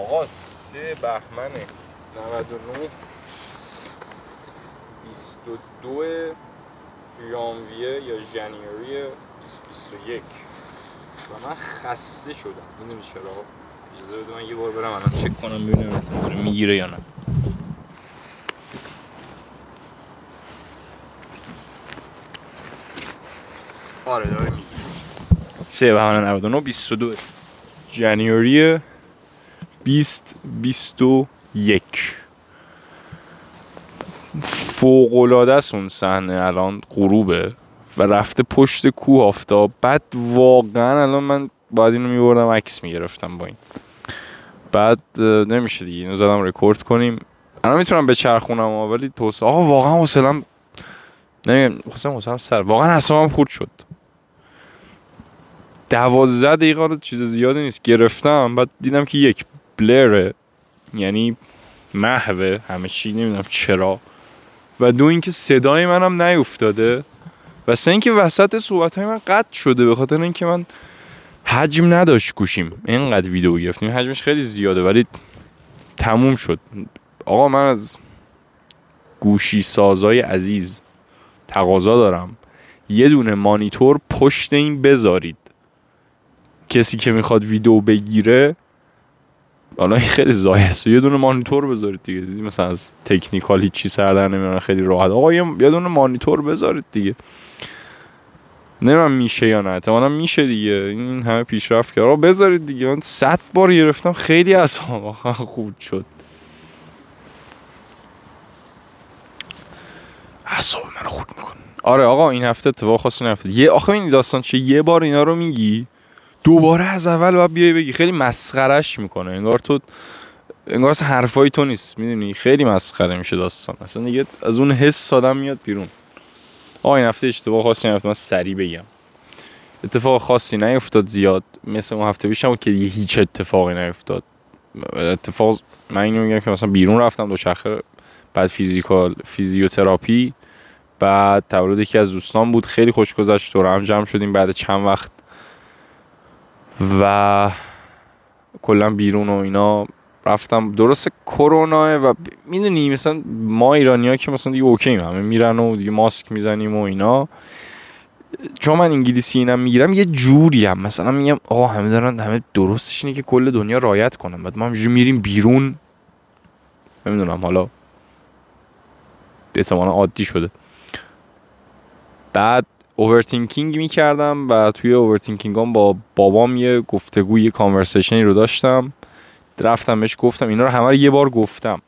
آقا سه بهمنه. 99 22 ژانویه یا ژانویه 2021 و من خسته شدم. می‌دونی چرا؟ اجازه بده من یه بار برم الان چک کنم ببینم اصلا می‌گیره یا نه. آره داره می‌گیره. سه بهمن 99 22 ژانویه 2021 فوق العاده است اون صحنه الان غروبه و رفته پشت کوه آفتاب. بعد واقعا الان من باید اینو میبردم عکس می‌گرفتم با این. بعد نمیشه دیگه اینو زدم رکورد کنیم. الان می‌تونم به چرخونم ولی توسعه. آقا واقعا حوصلم نمیگم خواستم حوصلم سر واقعا اصلا خورد شد. دوازده دقیقه چیز زیادی نیست. گرفتم بعد دیدم که یک بلره یعنی محوه. همه چی نمی‌دونم چرا. و دو اینکه صدای منم نیفتاده. و سه اینکه وسط صحبت های من قطع شده به خاطر اینکه من حجم نداشت گوشیم. اینقدر ویدیو گرفتیم. حجمش خیلی زیاده ولی تموم شد. آقا من از گوشی سازای عزیز تقاضا دارم. یه دونه مانیتور پشت این بذارید. کسی که می‌خواد ویدیو بگیره حالا این خیلی زایست یه دونه مانیتور بذارید دیگه. دیدی مثلا از تکنیکال هیچی سر در نمیارن خیلی راحت. آقا یه دونه مانیتور بذارید دیگه. نمی‌دونم میشه یا نه. احتمالا میشه دیگه. این همه پیشرفت کرد. آقا بذارید دیگه. من صد بار گرفتم. خیلی از خوب شد. اعصاب من خود می‌کنه. آره آقا این هفته اتفاق خاصی نیفتاد. یه آخه این داستان چه یه بار اینا رو میگی؟ دوباره از اول باید بیای بگی. خیلی مسخرش می‌کنه. انگار تو انگار اصلا حرفای تو نیست. می‌دونی؟ خیلی مسخره میشه داستان. اصلا دیگه از اون حس سادم میاد بیرون. آقا این هفته اشتباه خاصی نیفتاد. من سریع بگم. اتفاق خاصی نیفتاد زیاد. مثل اون هفته پیشم که دیگه هیچ اتفاقی نیفتاد. اتفاق من اینو میگم که مثلا بیرون رفتم دو شخر بعد فیزیکال فیزیوتراپی بعد تولد یکی از دوستان بود. خیلی خوش گذشت. دور هم جمع شدیم. بعد چند وقت و کلا بیرون و اینا رفتم. درست کرونا و می‌دونی مثلا ما ایرانی ها که مثلا دیگه اوکی همه میرن و دیگه ماسک می‌زنیم و اینا. چون من انگلیسی اینم می‌گیرم یه جوری هم. مثلا میگم آقا همه دارن همه درستش اینه که کل دنیا رایت کنم بعد ما همجوری میریم بیرون. نمی‌دونم حالا احتمالا عادی شده. بعد overthinking می‌کردم و توی overthinking هم با بابام یه گفتگو یه conversation ی رو داشتم. رفتم بهش گفتم اینا رو همه رو یه بار گفتم.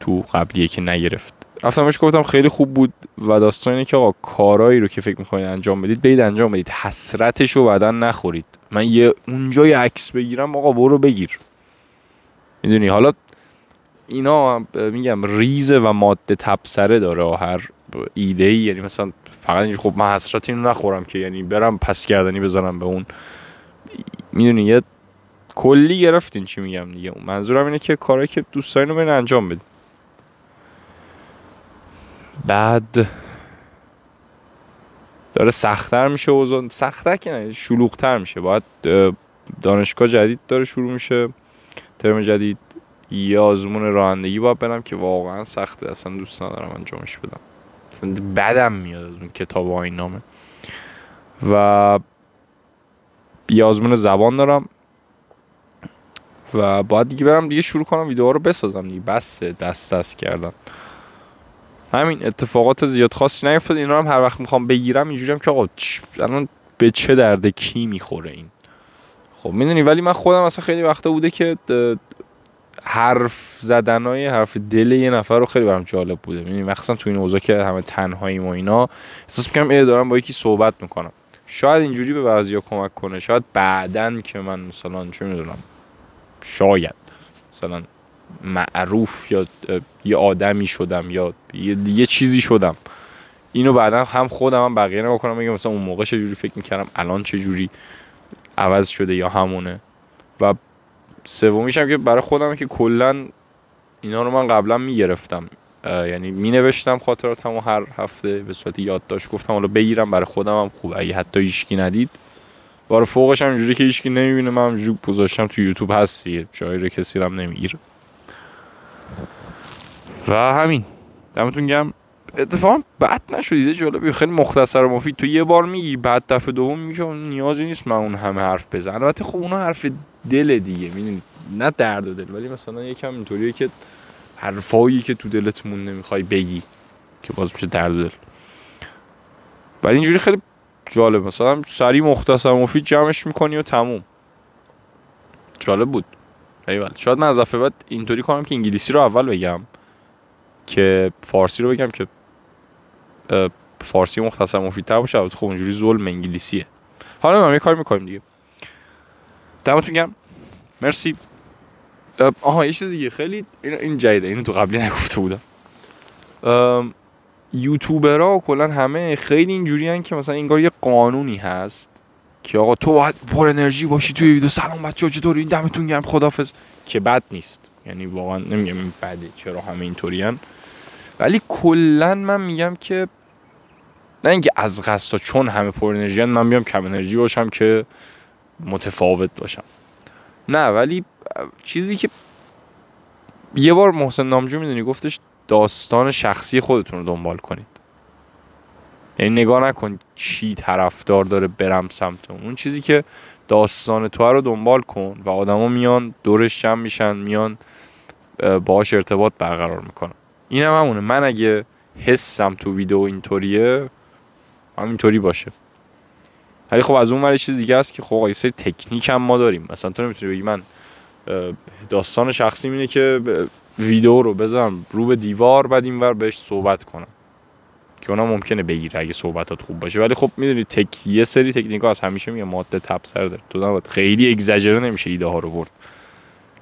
تو قبلیه که نگرفت. رفتم بهش گفتم خیلی خوب بود و داستان اینه که آقا کارایی رو که فکر می‌کنید انجام بدید برید انجام بدید. حسرتش رو بعدا نخورید. من یه اونجا یه عکس بگیرم آقا برو بگیر. می‌دونی؟ حالا اینا میگم ریزه و ماده تبسره داره هر ایده ای یعنی مثلا فقط اینجور خب من حسرت اینو نخورم که یعنی برم پس کردنی بزنم به اون. می‌دونی یه کلی گرفتین چی میگم دیگه. منظورم اینه که کارهایی که دوست رو انجام بدین. بعد داره سختتر میشه اوضاع سختتر که نه شلوغتر میشه. باید دانشگاه جدید داره شروع میشه ترم جدید یه آزمون رانندگی باید برم که واقعا سخته. اصلا دوست ندارم انجامش بدم. اصلا بدم میاد از اون کتاب این نامه. و یه آزمون زبان دارم. و باید دیگه برم دیگه شروع کنم ویدیوها رو بسازم دیگه. بس دست دست کردم همین اتفاقات زیاد خاصی نیفتاد. اینا هم هر وقت می‌خوام بگیرم اینجوری هم که آقا الان به چه درد کی می‌خوره این؟ خب می‌دونی ولی من خودم اصلا خیلی وقتا بوده که حرف زدن های حرف دل یه نفر رو خیلی برام جالب بوده. می‌دونی مخصوصا تو این اوضاع که همه تنهاییم و اینا احساس می‌کنم ای دارم با یکی صحبت می‌کنم. شاید اینجوری به بعضیا کمک کنه شاید بعدن که من مثلا چه می‌دونم شاید مثلا معروف یا یه آدمی شدم یا یه, چیزی شدم. اینو بعدا هم خودم هم بقیه نگاه کنم بگم مثلا اون موقع چه جوری فکر می‌کردم الان چه جوری عوض شده یا همونه. و سومیش هم که برای خودم که کلا اینا رو من قبلا می‌گرفتم. یعنی می نوشتم خاطراتمو هر هفته به صورت یادداشت گفتم حالا بگیرم برای خودم هم خوب اگه حتی هیچکی ندید بار فوقش هم اینجوری که هیچکی نمی‌بینه من همجوری گذاشتم تو یوتیوب هست دیگه. جایی رو کسی هم نمی‌گیره. و همین. دمتون گم اتفاقا بد نشدیده جالبی خیلی مختصر و مفید. تو یه بار میگی بعد دفعه دوم میگه نیازی نیست من اون همه حرف بزن البته خب اونها حرف دل دیگه می‌دونی؟ نه درد و دل ولی مثلا یکم اینطوریه که حرفایی که تو دلت مونده می‌خوای بگی که باز میشه درد و دل. ولی اینجوری خیلی جالب. مثلا سری مختصر مفید جمعش می‌کنی و تموم. جالب بود. ایوال. شاید من از بعد اینطوری کنم که انگلیسی رو اول بگم که فارسی رو بگم که فارسی مختصر مفیدتر باشه. خب اونجوری ظلم انگلیسیه. حالا ما یه کار می‌کنیم دیگه. دمتون گرم. مرسی. آها یه چیز دیگه. خیلی این جدیده. اینو تو قبلی نگفته بودم. یوتیوبرها کلا همه خیلی اینجوری که مثلا انگار یه قانونی هست که آقا تو باید پر انرژی باشی توی ویدیو. سلام بچه‌ها چطور این دمتون گرم. خدافظ که بد نیست. یعنی واقعا نمیگم این بده چرا همه اینطورین ولی کلا من میگم که نه اینکه از قصد چون همه پر انرژی من بیام کم انرژی باشم که متفاوت باشم. نه ولی چیزی که یه بار محسن نامجو می‌دونی گفتش داستان شخصی خودتون رو دنبال کنید. یعنی نگاه نکن چی طرفدار داره برم سمت اون. چیزی که داستان تو رو دنبال کن و آدما میان دورش جمع میشن میان باهاش ارتباط برقرار می‌کنن. این هم همونه. من اگه حسم تو ویدیو اینطوریه همینطوری باشه. ولی خب از اون ور چیز دیگه است که خب یه سری تکنیک هم ما داریم. مثلا تو نمی‌تونی بگی من داستان شخصی اینه که ویدیو رو بذارم رو به دیوار بعد اینور بهش صحبت کنم. که اونا ممکنه بگیره اگه صحبتات خوب باشه. ولی خب می‌دونی تک یه سری تکنیک ها از همیشه میگه ماده تبسر داره. تو نباید خیلی اگزاجره نمیشه ایده ها رو برد.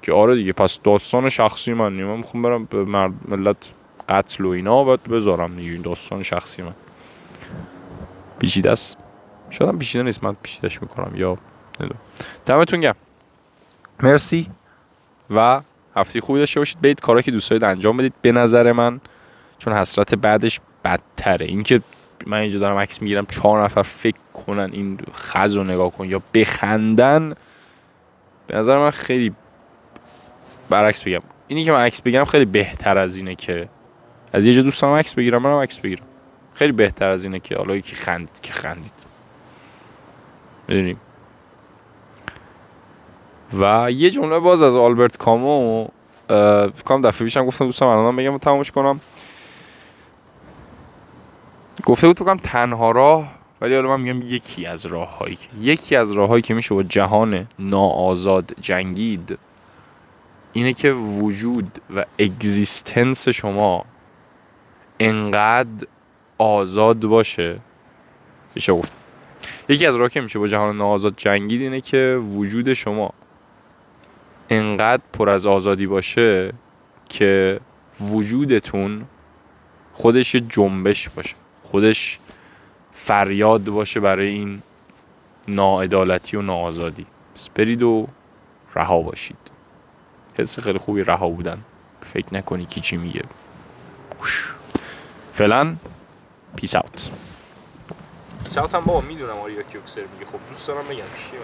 که آره دیگه پس داستان شخصی من. من می‌خوام برم به ملت قتل و اینا بذارم دیگه. این داستان شخصی من. پیچیده است. شاید پیچیده نیست. من پیچیدش می‌کنم. یا دمتون گرم. مرسی. و هفته خوبی داشته باشید. برید کارا که دوست دارید انجام بدید. به نظر من چون حسرت بعدش بدتره. اینکه من اینجا دارم عکس می‌گیرم چهار نفر فکر کنن این خز رو نگاه کن یا بخندن به نظر من خیلی برعکس بگم. اینی که من عکس بگیرم خیلی بهتر از اینه که از یه جا دوستم عکس بگیرم منم عکس بگیرم. خیلی بهتر از اینه که حالا یکی خندید که خندید. می‌دونیم و یه جمله باز از آلبرت کامو کام دفعه پیشم گفتم دوستم الان بگم و تمامش کنم. گفته بود تو تنها راه ولی حالا من میگم یکی از راههایی یکی از راههایی که میشه با جهان ناآزاد جنگید اینه که وجود و اگزیستنس شما انقدر آزاد باشه. میشه گفت. یکی از راه که میشه با جهان ناآزاد جنگید اینه که وجود شما انقدر پر از آزادی باشه که وجودتون خودش جنبش باشه. خودش فریاد باشه برای این ناعدالتی و ناآزادی برید و رها باشید. حس خیلی خوبی رها بودن. فکر نکنی کی چی میگه. فعلا peace out peace out هم بابا می‌دونم آریا کیوکسر میگه. خب دوست دارم بگم چیه